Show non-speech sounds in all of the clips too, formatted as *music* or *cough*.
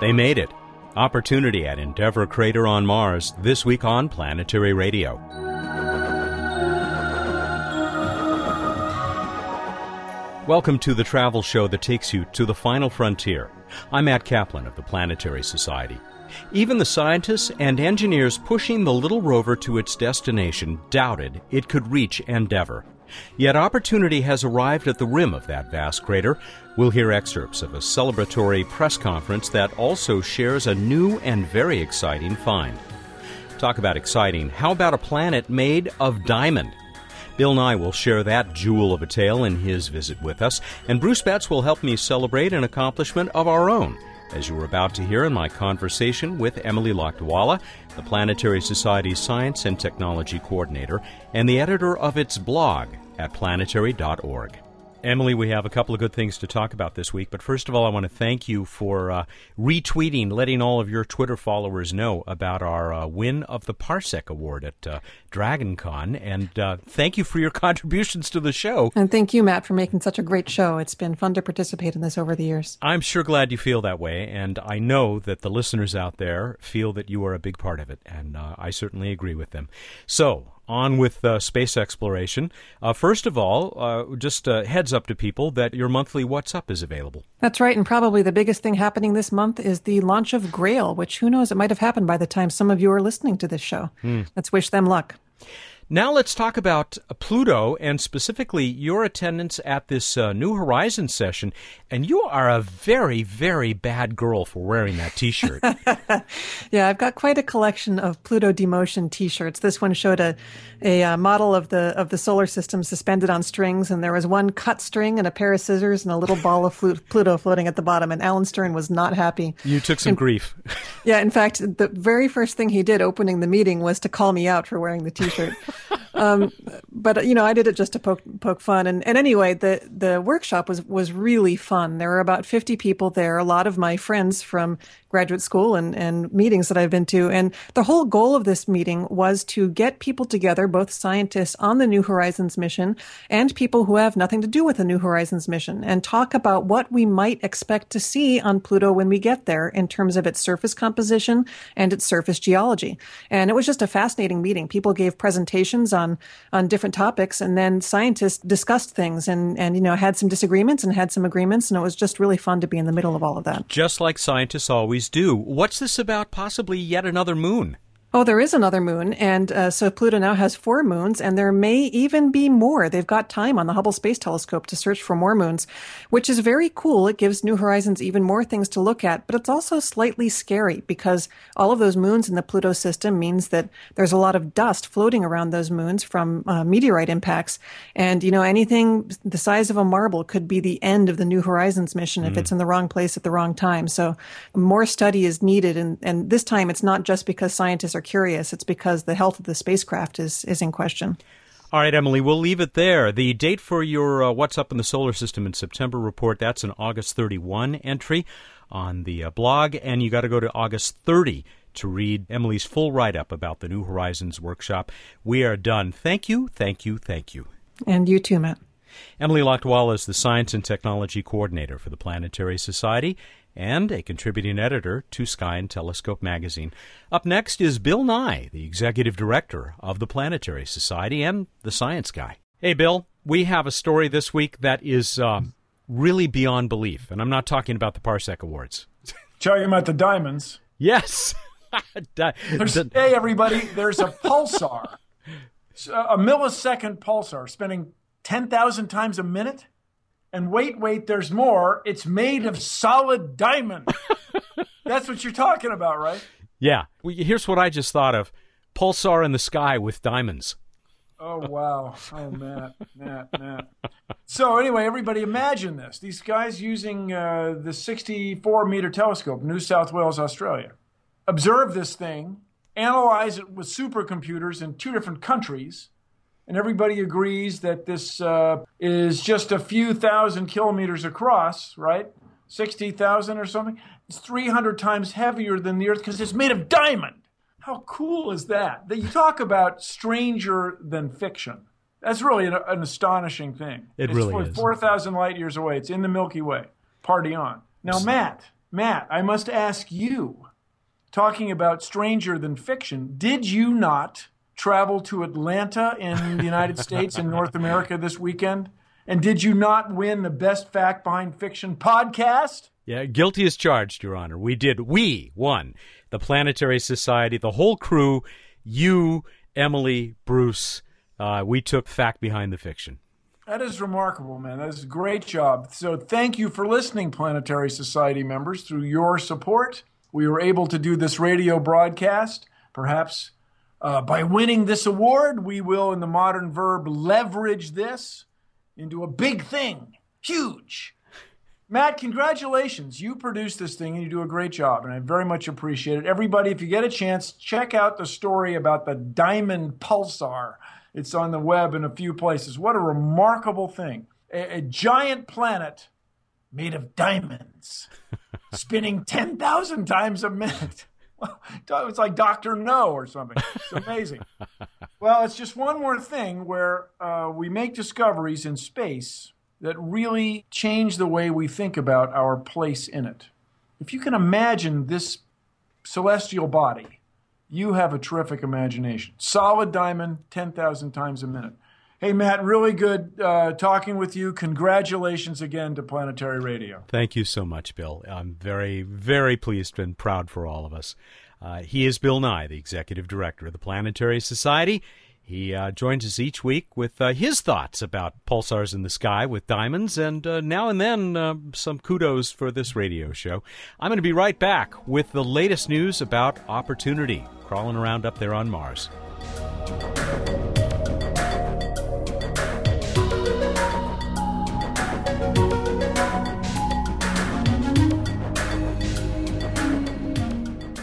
They made it. Opportunity at Endeavour Crater on Mars this week on Planetary Radio. Welcome to the travel show that takes you to the final frontier. I'm Matt Kaplan of the Planetary Society. Even the scientists and engineers pushing the little rover to its destination doubted it could reach Endeavour. Yet opportunity has arrived at the rim of that vast crater. We'll hear excerpts of a celebratory press conference that also shares a new and very exciting find. Talk about exciting. How about a planet made of diamond? Bill Nye will share that jewel of a tale in his visit with us, and Bruce Betts will help me celebrate an accomplishment of our own, as you were about to hear in my conversation with Emily Lakdawalla, the Planetary Society's Science and Technology Coordinator, and the editor of its blog at planetary.org. Emily, we have a couple of good things to talk about this week, but first of all, I want to thank you for uh, retweeting, letting all of your Twitter followers know about our uh, win of the Parsec Award at uh, DragonCon, and uh, thank you for your *laughs* contributions to the show. And thank you, Matt, for making such a great show. It's been fun to participate in this over the years. I'm sure glad you feel that way, and I know that the listeners out there feel that you are a big part of it, and uh, I certainly agree with them. So, on with uh, space exploration. Uh, first of all, uh, just uh, heads up to people that your monthly What's Up is available. That's right, and probably the biggest thing happening this month is the launch of Grail, which who knows, it might have happened by the time some of you are listening to this show. Hmm. Let's wish them luck. Now let's talk about Pluto and specifically your attendance at this uh, New Horizons session. And you are a very, very bad girl for wearing that T-shirt. *laughs* yeah, I've got quite a collection of Pluto demotion T-shirts. This one showed a a uh, model of the of the solar system suspended on strings, and there was one cut string and a pair of scissors and a little ball of Pluto floating at the bottom. And Alan Stern was not happy. You took some and, grief. *laughs* yeah, in fact, the very first thing he did opening the meeting was to call me out for wearing the T-shirt *laughs* um, but you know, I did it just to poke poke fun. And, and anyway, the the workshop was was really fun. There were about fifty people there. A lot of my friends from graduate school and, and meetings that I've been to. And the whole goal of this meeting was to get people together, both scientists on the New Horizons mission and people who have nothing to do with the New Horizons mission, and talk about what we might expect to see on Pluto when we get there in terms of its surface composition and its surface geology. And it was just a fascinating meeting. People gave presentations on on different topics, and then scientists discussed things and and you know had some disagreements and had some agreements, and it was just really fun to be in the middle of all of that. Just like scientists always always do. What's this about possibly yet another moon? Oh, there is another moon. And uh, so Pluto now has four moons, and there may even be more. They've got time on the Hubble Space Telescope to search for more moons, which is very cool. It gives New Horizons even more things to look at, but it's also slightly scary because all of those moons in the Pluto system means that there's a lot of dust floating around those moons from uh, meteorite impacts. And, you know, anything the size of a marble could be the end of the New Horizons mission mm. if it's in the wrong place at the wrong time. So more study is needed. And, and this time it's not just because scientists are are curious, it's because the health of the spacecraft is, is in question. All right, Emily, we'll leave it there. The date for your uh, What's Up in the Solar System in September report, that's an August 31 entry on the uh, blog, and you got to go to August 30 to read Emily's full write up about the New Horizons workshop. We are done. Thank you, thank you, thank you. And you too, Matt. Emily Lakdawalla is the Science and Technology Coordinator for the Planetary Society and a contributing editor to Sky and Telescope magazine. Up next is Bill Nye, the executive director of the Planetary Society and the science guy. Hey, Bill, we have a story this week that is uh, really beyond belief, and I'm not talking about the Parsec Awards. *laughs* Talking about the diamonds. Yes. *laughs* hey, everybody, there's a pulsar, *laughs* a millisecond pulsar spinning 10,000 times a minute and wait, wait, there's more. It's made of solid diamond. *laughs* That's what you're talking about, right? Yeah. Well, here's what I just thought of Pulsar in the sky with diamonds. Oh, wow. Oh, Matt, Matt, Matt. So, anyway, everybody imagine this. These guys using uh, the 64 meter telescope, New South Wales, Australia, observe this thing, analyze it with supercomputers in two different countries and everybody agrees that this uh, is just a few thousand kilometers across, right? 60,000 or something. It's 300 times heavier than the Earth because it's made of diamond. How cool is that? That you talk about stranger than fiction. That's really an, an astonishing thing. It it's really is. 4,000 light years away. It's in the Milky Way. Party on. Now, Matt, Matt, I must ask you, talking about stranger than fiction, did you not travel to Atlanta in the United *laughs* States and North America this weekend? And did you not win the best fact behind fiction podcast? Yeah, guilty as charged, Your Honor. We did. We won. The Planetary Society, the whole crew, you, Emily, Bruce, uh, we took fact behind the fiction. That is remarkable, man. That is a great job. So thank you for listening, Planetary Society members. Through your support, we were able to do this radio broadcast. Perhaps uh, by winning this award, we will, in the modern verb, leverage this into a big thing, huge. Matt, congratulations. You produced this thing and you do a great job, and I very much appreciate it. Everybody, if you get a chance, check out the story about the diamond pulsar it's on the web in a few places. What a remarkable thing. A, a giant planet made of diamonds *laughs* spinning 10,000 times a minute. *laughs* it's like Dr. No or something. It's amazing. *laughs* well, it's just one more thing where uh, we make discoveries in space that really change the way we think about our place in it. If you can imagine this celestial body you have a terrific imagination. Solid diamond, 10,000 times a minute. Hey, Matt, really good uh, talking with you. Congratulations again to Planetary Radio. Thank you so much, Bill. I'm very, very pleased and proud for all of us. Uh, he is Bill Nye, the executive director of the Planetary Society. He uh, joins us each week with uh, his thoughts about pulsars in the sky with diamonds, and uh, now and then uh, some kudos for this radio show. I'm going to be right back with the latest news about opportunity crawling around up there on Mars.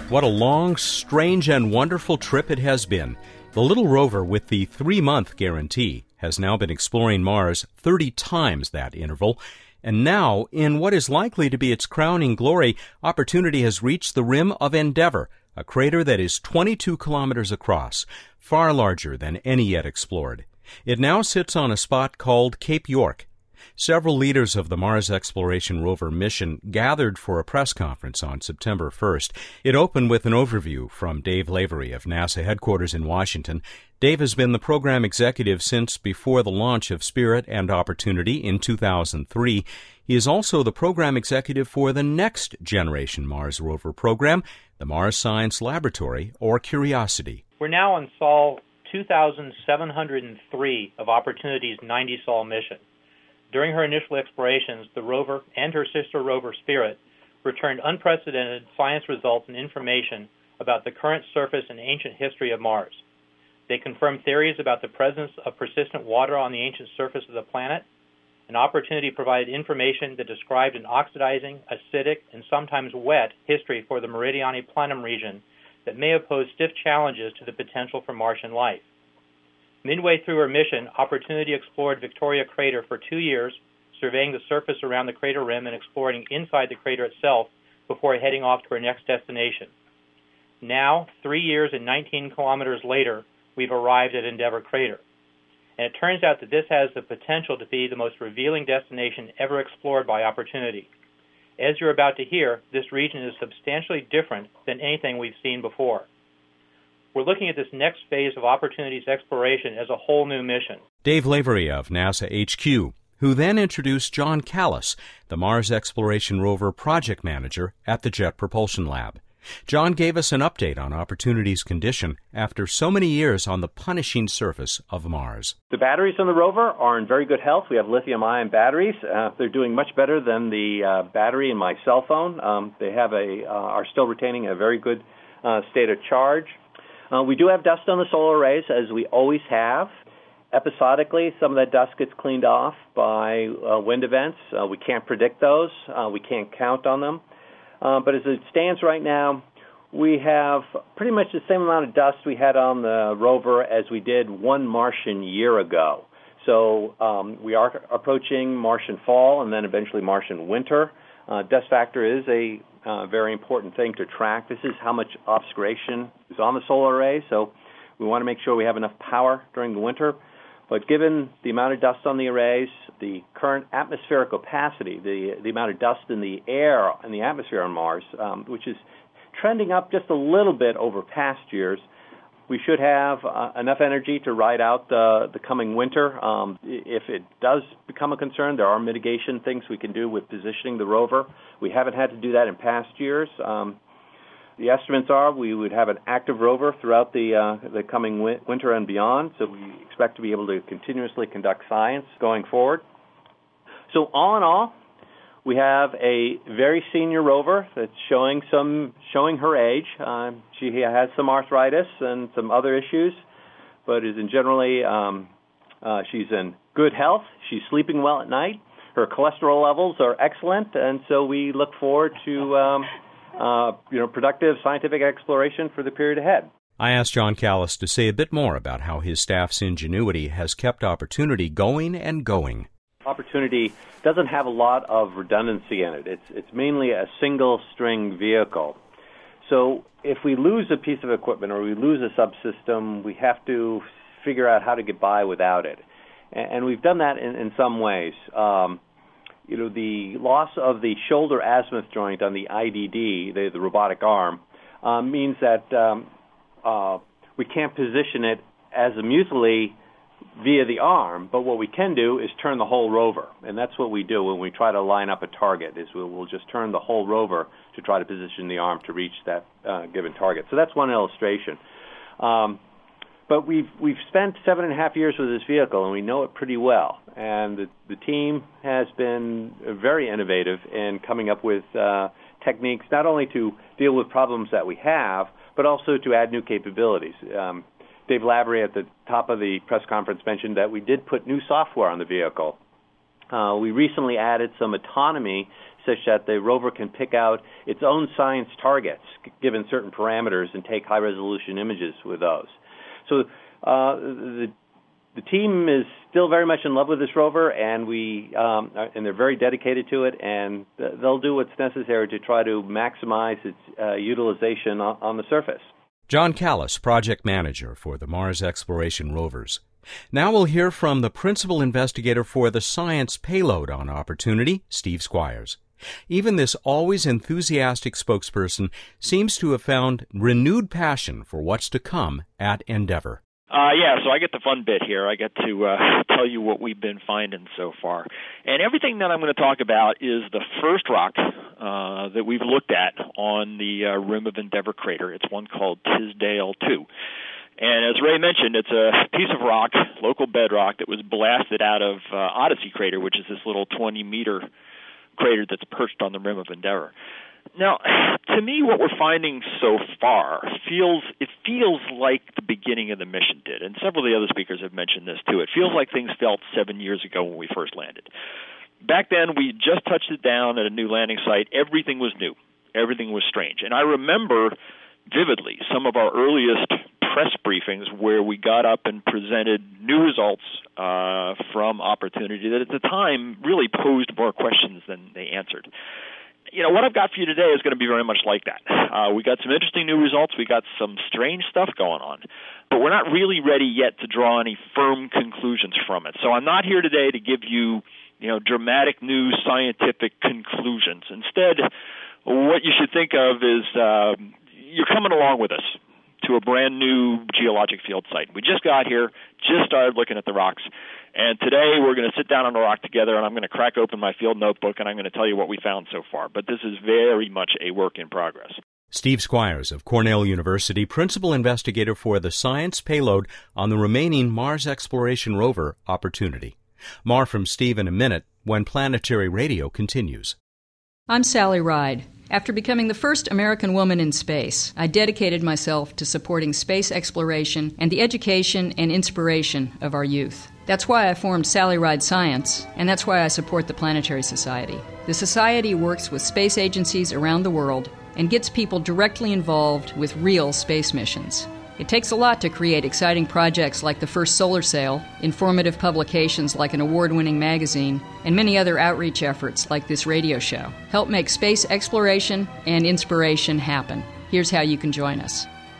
What a long, strange, and wonderful trip it has been. The little rover with the three month guarantee has now been exploring Mars 30 times that interval. And now, in what is likely to be its crowning glory, Opportunity has reached the rim of Endeavour, a crater that is 22 kilometers across, far larger than any yet explored. It now sits on a spot called Cape York, Several leaders of the Mars Exploration Rover mission gathered for a press conference on September 1st. It opened with an overview from Dave Lavery of NASA headquarters in Washington. Dave has been the program executive since before the launch of Spirit and Opportunity in 2003. He is also the program executive for the next generation Mars rover program, the Mars Science Laboratory, or Curiosity. We're now on Sol 2703 of Opportunity's 90 Sol mission. During her initial explorations, the rover and her sister rover Spirit returned unprecedented science results and information about the current surface and ancient history of Mars. They confirmed theories about the presence of persistent water on the ancient surface of the planet. An opportunity provided information that described an oxidizing, acidic, and sometimes wet history for the Meridiani Planum region that may have posed stiff challenges to the potential for Martian life. Midway through her mission, Opportunity explored Victoria Crater for two years, surveying the surface around the crater rim and exploring inside the crater itself before heading off to her next destination. Now, three years and 19 kilometers later, we've arrived at Endeavour Crater. And it turns out that this has the potential to be the most revealing destination ever explored by Opportunity. As you're about to hear, this region is substantially different than anything we've seen before. We're looking at this next phase of opportunities exploration as a whole new mission. Dave Lavery of NASA HQ, who then introduced John Callas, the Mars Exploration Rover project manager at the Jet Propulsion Lab. John gave us an update on Opportunity's condition after so many years on the punishing surface of Mars. The batteries on the rover are in very good health. We have lithium ion batteries. Uh, they're doing much better than the uh, battery in my cell phone. Um, they have a uh, are still retaining a very good uh, state of charge. Uh, we do have dust on the solar arrays, as we always have. Episodically, some of that dust gets cleaned off by uh, wind events. Uh, we can't predict those. Uh, we can't count on them. Uh, but as it stands right now, we have pretty much the same amount of dust we had on the rover as we did one Martian year ago. So um, we are approaching Martian fall and then eventually Martian winter. Uh, dust factor is a uh, very important thing to track. This is how much obscuration is on the solar array, so we want to make sure we have enough power during the winter. But given the amount of dust on the arrays, the current atmospheric opacity, the the amount of dust in the air and the atmosphere on Mars, um, which is trending up just a little bit over past years, we should have uh, enough energy to ride out the, the coming winter. Um, if it does become a concern, there are mitigation things we can do with positioning the rover. We haven't had to do that in past years. Um, the estimates are we would have an active rover throughout the uh, the coming wi- winter and beyond. So we expect to be able to continuously conduct science going forward. So all in all, we have a very senior rover that's showing some showing her age. Uh, she has some arthritis and some other issues, but is in generally um, uh, she's in good health. She's sleeping well at night. Her cholesterol levels are excellent, and so we look forward to um, uh, you know productive scientific exploration for the period ahead. I asked John Callas to say a bit more about how his staff's ingenuity has kept Opportunity going and going. Opportunity doesn't have a lot of redundancy in it. It's it's mainly a single string vehicle. So if we lose a piece of equipment or we lose a subsystem, we have to figure out how to get by without it. And, and we've done that in, in some ways. Um, you know, the loss of the shoulder azimuth joint on the IDD, the, the robotic arm, uh, means that um, uh, we can't position it as a muesli via the arm, but what we can do is turn the whole rover, and that's what we do when we try to line up a target. Is we'll, we'll just turn the whole rover to try to position the arm to reach that uh, given target. So that's one illustration. Um, but we've we've spent seven and a half years with this vehicle, and we know it pretty well. And the, the team has been very innovative in coming up with uh, techniques not only to deal with problems that we have, but also to add new capabilities. Um, Dave Lavery at the top of the press conference mentioned that we did put new software on the vehicle. Uh, we recently added some autonomy such that the rover can pick out its own science targets given certain parameters and take high resolution images with those. So uh, the the team is still very much in love with this rover, and we um, and they're very dedicated to it, and they'll do what's necessary to try to maximize its uh, utilization on, on the surface. John Callas, project manager for the Mars exploration rovers. Now we'll hear from the principal investigator for the science payload on Opportunity, Steve Squyres. Even this always enthusiastic spokesperson seems to have found renewed passion for what's to come at Endeavour. Uh, yeah, so I get the fun bit here. I get to uh, *laughs* tell you what we've been finding so far. And everything that I'm going to talk about is the first rock uh, that we've looked at on the uh, rim of Endeavour crater. It's one called Tisdale 2. And as Ray mentioned, it's a *laughs* piece of rock, local bedrock, that was blasted out of uh, Odyssey crater, which is this little 20 meter crater that's perched on the rim of Endeavour. Now, *sighs* to me, what we're finding so far feels it feels like the beginning of the mission did, and several of the other speakers have mentioned this too. It feels like things felt seven years ago when we first landed. Back then, we just touched it down at a new landing site. Everything was new. Everything was strange, and I remember vividly some of our earliest press briefings where we got up and presented new results uh, from Opportunity that at the time really posed more questions than they answered you know what I've got for you today is going to be very much like that. Uh, we got some interesting new results. We got some strange stuff going on, but we're not really ready yet to draw any firm conclusions from it. So I'm not here today to give you, you know, dramatic new scientific conclusions. Instead, what you should think of is uh, you're coming along with us to a brand new geologic field site. We just got here, just started looking at the rocks, and today we're going to sit down on a rock together, and I'm going to crack open my field notebook, and I'm going to tell you what we found so far. But this is very much a work in progress. Steve Squyres of Cornell University, principal investigator for the science payload on the remaining Mars exploration rover Opportunity. More from Steve in a minute when Planetary Radio continues. I'm Sally Ride. After becoming the first American woman in space, I dedicated myself to supporting space exploration and the education and inspiration of our youth. That's why I formed Sally Ride Science, and that's why I support the Planetary Society. The Society works with space agencies around the world and gets people directly involved with real space missions. It takes a lot to create exciting projects like the first solar sail, informative publications like an award winning magazine, and many other outreach efforts like this radio show. Help make space exploration and inspiration happen. Here's how you can join us.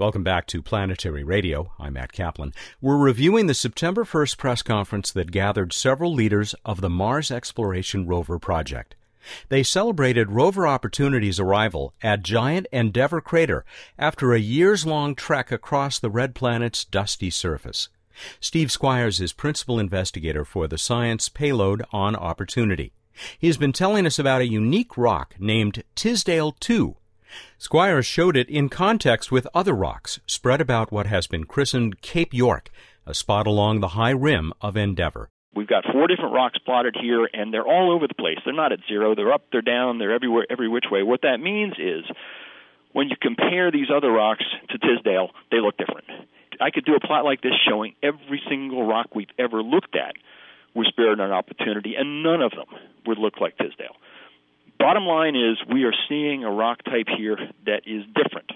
Welcome back to Planetary Radio. I'm Matt Kaplan. We're reviewing the September 1st press conference that gathered several leaders of the Mars Exploration Rover project. They celebrated Rover Opportunity's arrival at giant Endeavour crater after a years long trek across the red planet's dusty surface. Steve Squyres is principal investigator for the science payload on Opportunity. He has been telling us about a unique rock named Tisdale 2 Squyres showed it in context with other rocks spread about what has been christened Cape York, a spot along the high rim of Endeavour. We've got four different rocks plotted here, and they're all over the place. They're not at zero. They're up, they're down, they're everywhere, every which way. What that means is when you compare these other rocks to Tisdale, they look different. I could do a plot like this showing every single rock we've ever looked at was spared an opportunity, and none of them would look like Tisdale. Bottom line is, we are seeing a rock type here that is different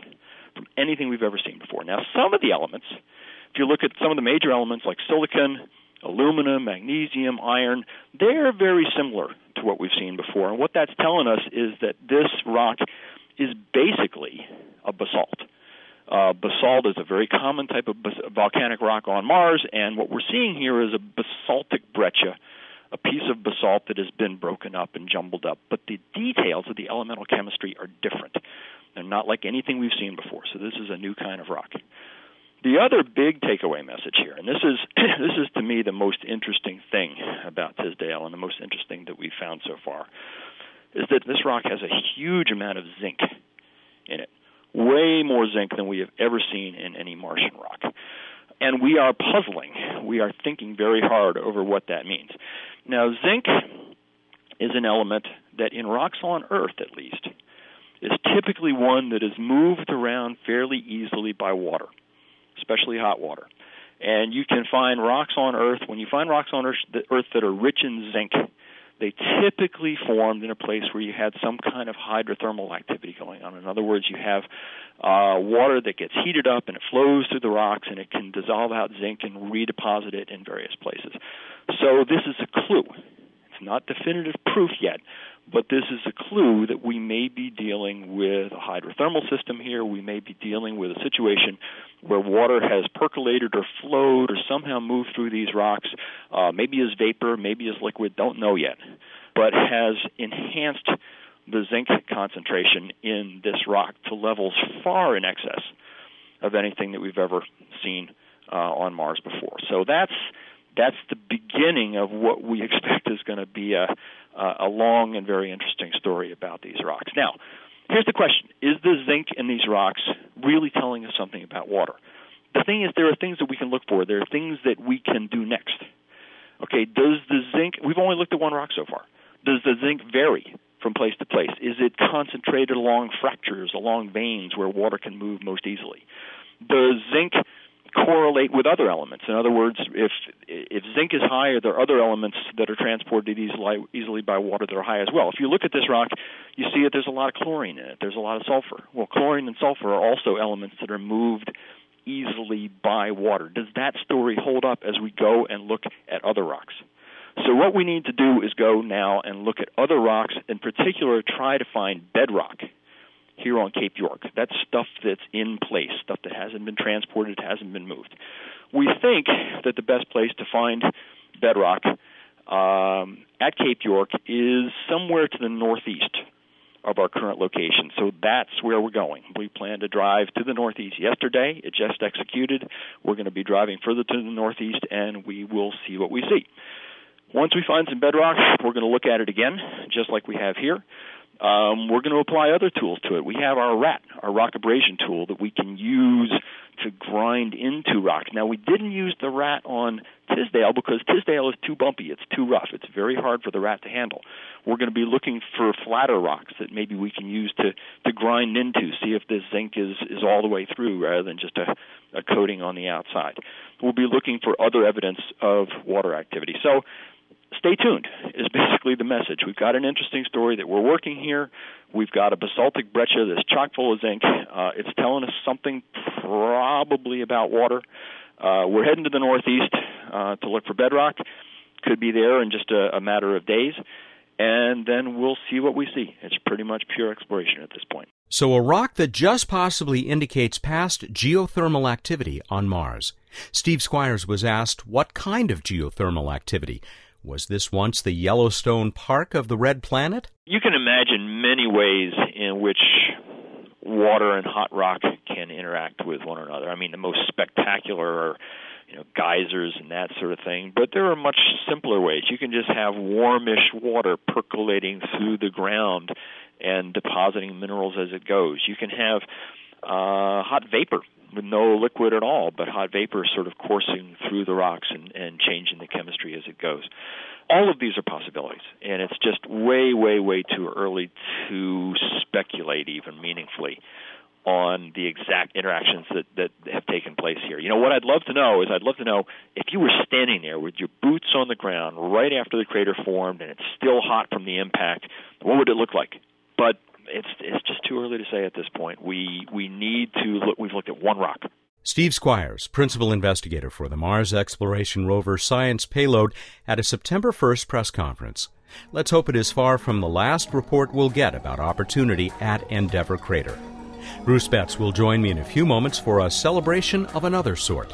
from anything we've ever seen before. Now, some of the elements, if you look at some of the major elements like silicon, aluminum, magnesium, iron, they're very similar to what we've seen before. And what that's telling us is that this rock is basically a basalt. Uh, basalt is a very common type of bas- volcanic rock on Mars, and what we're seeing here is a basaltic breccia a piece of basalt that has been broken up and jumbled up. But the details of the elemental chemistry are different. They're not like anything we've seen before. So this is a new kind of rock. The other big takeaway message here, and this is *clears throat* this is to me the most interesting thing about Tisdale and the most interesting that we've found so far, is that this rock has a huge amount of zinc in it. Way more zinc than we have ever seen in any Martian rock. And we are puzzling. We are thinking very hard over what that means. Now, zinc is an element that in rocks on Earth, at least, is typically one that is moved around fairly easily by water, especially hot water. And you can find rocks on Earth, when you find rocks on Earth that are rich in zinc, they typically formed in a place where you had some kind of hydrothermal activity going on. In other words, you have uh, water that gets heated up and it flows through the rocks and it can dissolve out zinc and redeposit it in various places. So this is a clue. It's not definitive proof yet, but this is a clue that we may be dealing with a hydrothermal system here. We may be dealing with a situation where water has percolated or flowed or somehow moved through these rocks, uh, maybe as vapor, maybe as liquid, don't know yet, but has enhanced the zinc concentration in this rock to levels far in excess of anything that we've ever seen uh, on Mars before. So that's that's the beginning of what we *laughs* expect is going to be a, Uh, a long and very interesting story about these rocks. Now, here's the question Is the zinc in these rocks really telling us something about water? The thing is, there are things that we can look for, there are things that we can do next. Okay, does the zinc, we've only looked at one rock so far, does the zinc vary from place to place? Is it concentrated along fractures, along veins where water can move most easily? Does zinc correlate with other elements. In other words, if if zinc is high, are there other elements that are transported easily easily by water that are high as well? If you look at this rock, you see that there's a lot of chlorine in it. There's a lot of sulfur. Well, chlorine and sulfur are also elements that are moved easily by water. Does that story hold up as we go and look at other rocks? So what we need to do is go now and look at other rocks, in particular try to find bedrock here on Cape York. That's stuff that's in place, stuff that hasn't been transported, hasn't been moved. We think that the best place to find bedrock um, at Cape York is somewhere to the northeast of our current location. So that's where we're going. We plan to drive to the northeast yesterday. It just executed. We're going to be driving further to the northeast, and we will see what we see. Once we find some bedrock, we're going to look at it again, just like we have here um, we're going to apply other tools to it. We have our RAT, our rock abrasion tool, that we can use to grind into rock. Now, we didn't use the RAT on Tisdale because Tisdale is too bumpy. It's too rough. It's very hard for the RAT to handle. We're going to be looking for flatter rocks that maybe we can use to, to grind into, see if the zinc is, is all the way through rather than just a, a coating on the outside. We'll be looking for other evidence of water activity. So stay tuned is *laughs* basically the message. We've got an interesting story that we're working here. We've got a basaltic breccia that's chock full of zinc. Uh, it's telling us something probably about water. Uh, we're heading to the northeast uh, to look for bedrock. Could be there in just a, a matter of days. And then we'll see what we see. It's pretty much pure exploration at this point. So, a rock that just possibly indicates past geothermal activity on Mars. Steve Squyres was asked what kind of geothermal activity. Was this once the Yellowstone Park of the Red Planet? You can imagine many ways in which water and hot rock can interact with one another. I mean, the most spectacular are you know geysers and that sort of thing, but there are much simpler ways. You can just have warmish water percolating through the ground and depositing minerals as it goes. You can have uh, hot vapor with no liquid at all, but hot vapor sort of coursing through the rocks and, and changing the chemistry as it goes. All of these are possibilities, and it's just way, way, way too early to speculate even meaningfully on the exact interactions that, that have taken place here. You know, what I'd love to know is I'd love to know if you were standing there with your boots on the ground right after the crater formed and it's still hot from the impact, what would it look like? But it's it's just too early to say at this point. We we need to look. We've looked at one rock. Steve Squyres, principal investigator for the Mars Exploration Rover Science Payload, at a September 1st press conference. Let's hope it is far from the last report we'll get about opportunity at Endeavour Crater. Bruce Betts will join me in a few moments for a celebration of another sort.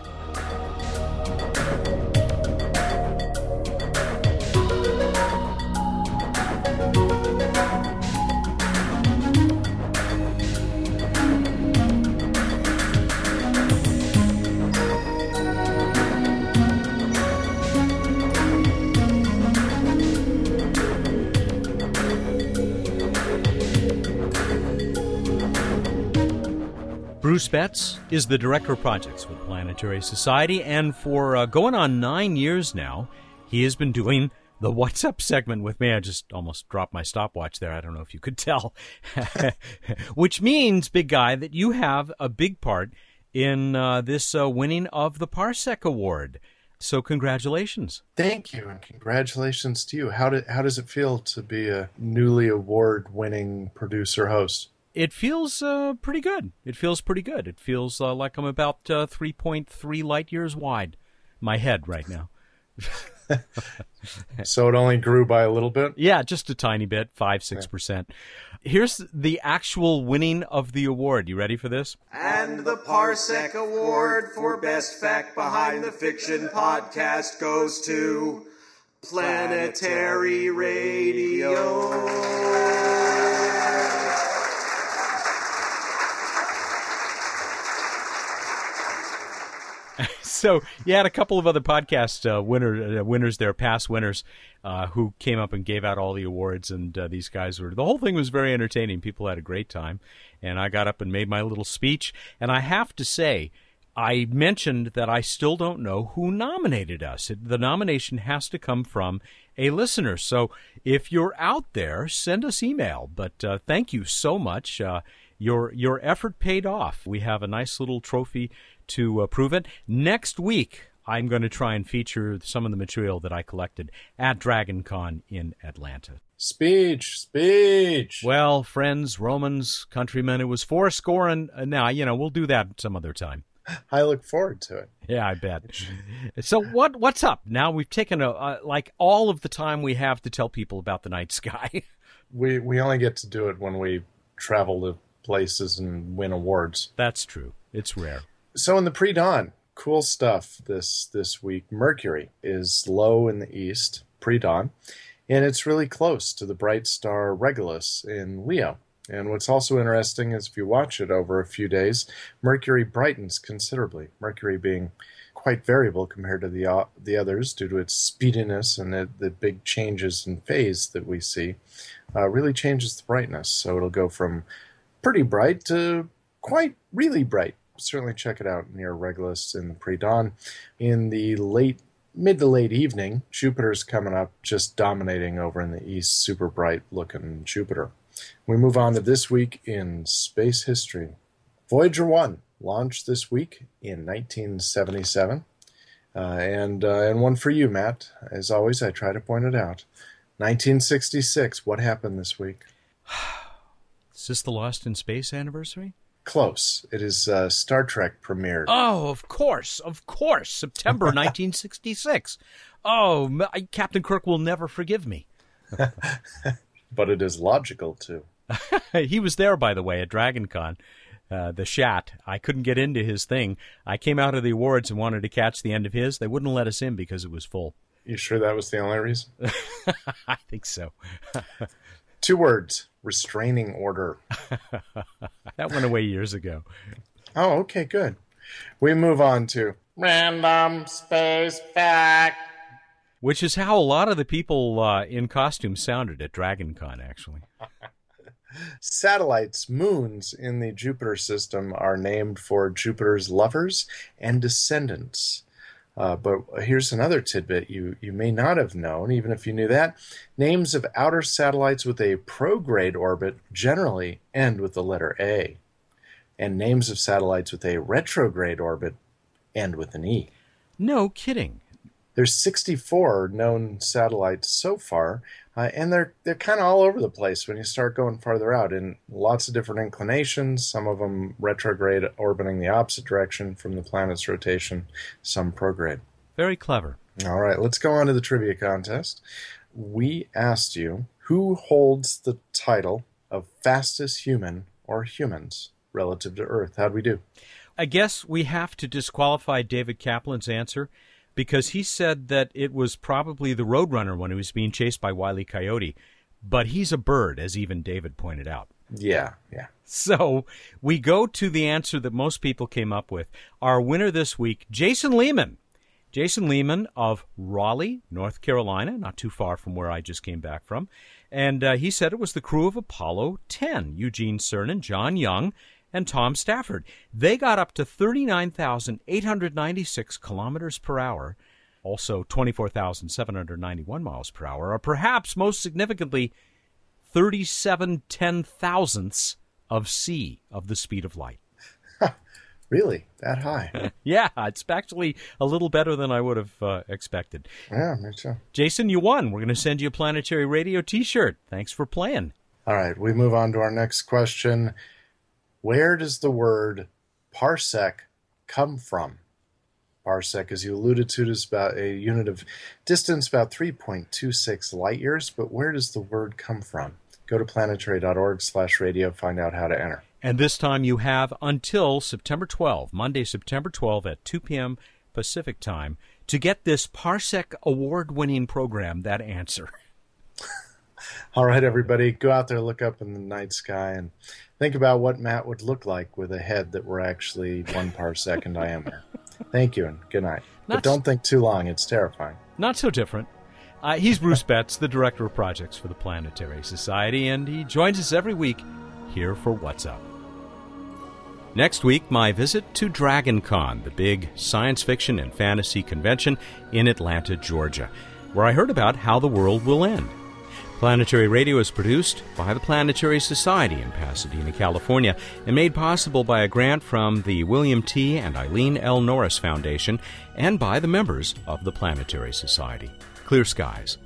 Betts is the Director of Projects with Planetary Society, and for uh, going on nine years now, he has been doing the What's Up segment with me. I just almost dropped my stopwatch there. I don't know if you could tell. *laughs* Which means, big guy, that you have a big part in uh, this uh, winning of the Parsec Award. So congratulations. Thank you, and congratulations to you. How how does it feel to be a newly award winning producer host? It feels uh, pretty good. It feels pretty good. It feels uh, like I'm about uh, 3.3 light years wide. My head right now. *laughs* so it only grew by a little bit? Yeah, just a tiny bit, 5 6%. Here's the actual winning of the award. You ready for this? And the Parsec Award for Best Fact Behind the Fiction podcast goes to Planetary Radio. So you had a couple of other podcast uh, winner, uh, winners there, past winners, uh, who came up and gave out all the awards, and uh, these guys were. The whole thing was very entertaining. People had a great time, and I got up and made my little speech. And I have to say, I mentioned that I still don't know who nominated us. The nomination has to come from a listener. So if you're out there, send us email. But uh, thank you so much. Uh, your your effort paid off. We have a nice little trophy to uh, prove it. Next week, I'm going to try and feature some of the material that I collected at DragonCon in Atlanta. Speech, speech. Well, friends, Romans, countrymen, it was four score, and uh, now you know we'll do that some other time. *laughs* I look forward to it. Yeah, I bet. so what what's up? Now we've taken a uh, like all of the time we have to tell people about the night sky. *laughs* we we only get to do it when we travel to places and win awards. That's true. It's rare so in the pre-dawn, cool stuff this this week. Mercury is low in the east pre-dawn, and it's really close to the bright star Regulus in Leo. And what's also interesting is if you watch it over a few days, Mercury brightens considerably. Mercury being quite variable compared to the uh, the others due to its speediness and the, the big changes in phase that we see, uh, really changes the brightness. So it'll go from pretty bright to quite really bright certainly check it out near Regulus in the pre-dawn. In the late mid to late evening, Jupiter's coming up, just dominating over in the east, super bright looking Jupiter. We move on to this week in space history. Voyager 1 launched this week in 1977. Uh, and, uh, and one for you, Matt. As always, I try to point it out. 1966, what happened this week? *sighs* Is this the Lost in Space anniversary? Close. It is uh, Star Trek premiered. Oh, of course, of course. September *laughs* 1966. Oh, Captain Kirk will never forgive me. *laughs* but it is logical, too. *laughs* he was there, by the way, at DragonCon. Uh, the Shat. I couldn't get into his thing. I came out of the awards and wanted to catch the end of his. They wouldn't let us in because it was full. You sure that was the only reason? I think so. Two words restraining order. *laughs* that went away years ago. Oh, okay, good. We move on to random space fact. Which is how a lot of the people uh, in costume sounded at DragonCon, actually. *laughs* Satellites, moons in the Jupiter system are named for Jupiter's lovers and descendants. Uh, but here's another tidbit you, you may not have known, even if you knew that. Names of outer satellites with a prograde orbit generally end with the letter A, and names of satellites with a retrograde orbit end with an E. No kidding. There's 64 known satellites so far, uh, and they're they're kind of all over the place when you start going farther out in lots of different inclinations. Some of them retrograde, orbiting the opposite direction from the planet's rotation. Some prograde. Very clever. All right, let's go on to the trivia contest. We asked you who holds the title of fastest human or humans relative to Earth. How'd we do? I guess we have to disqualify David Kaplan's answer because he said that it was probably the Roadrunner when he was being chased by Wile E. Coyote. But he's a bird, as even David pointed out. Yeah, yeah. So we go to the answer that most people came up with. Our winner this week, Jason Lehman. Jason Lehman of Raleigh, North Carolina, not too far from where I just came back from. And uh, he said it was the crew of Apollo 10, Eugene Cernan, John Young, and Tom Stafford. They got up to 39,896 kilometers per hour, also 24,791 miles per hour, or perhaps most significantly, 37 ten thousandths of c of the speed of light. *laughs* really? That high? *laughs* yeah, it's actually a little better than I would have uh, expected. Yeah, me too. Jason, you won. We're going to send you a Planetary Radio t shirt. Thanks for playing. All right, we move on to our next question. Where does the word parsec come from? Parsec, as you alluded to, is about a unit of distance about 3.26 light years, but where does the word come from? Go to planetary.org slash radio, find out how to enter. And this time you have until September 12, Monday, September 12 at 2 p.m. Pacific time, to get this Parsec award winning program, that answer. *laughs* All right, everybody, go out there, look up in the night sky, and think about what Matt would look like with a head that were actually one parsec *laughs* in diameter. Thank you, and good night. Not but don't think too long; it's terrifying. Not so different. Uh, he's Bruce Betts, the director of projects for the Planetary Society, and he joins us every week here for What's Up. Next week, my visit to DragonCon, the big science fiction and fantasy convention in Atlanta, Georgia, where I heard about how the world will end. Planetary Radio is produced by the Planetary Society in Pasadena, California, and made possible by a grant from the William T. and Eileen L. Norris Foundation and by the members of the Planetary Society. Clear skies.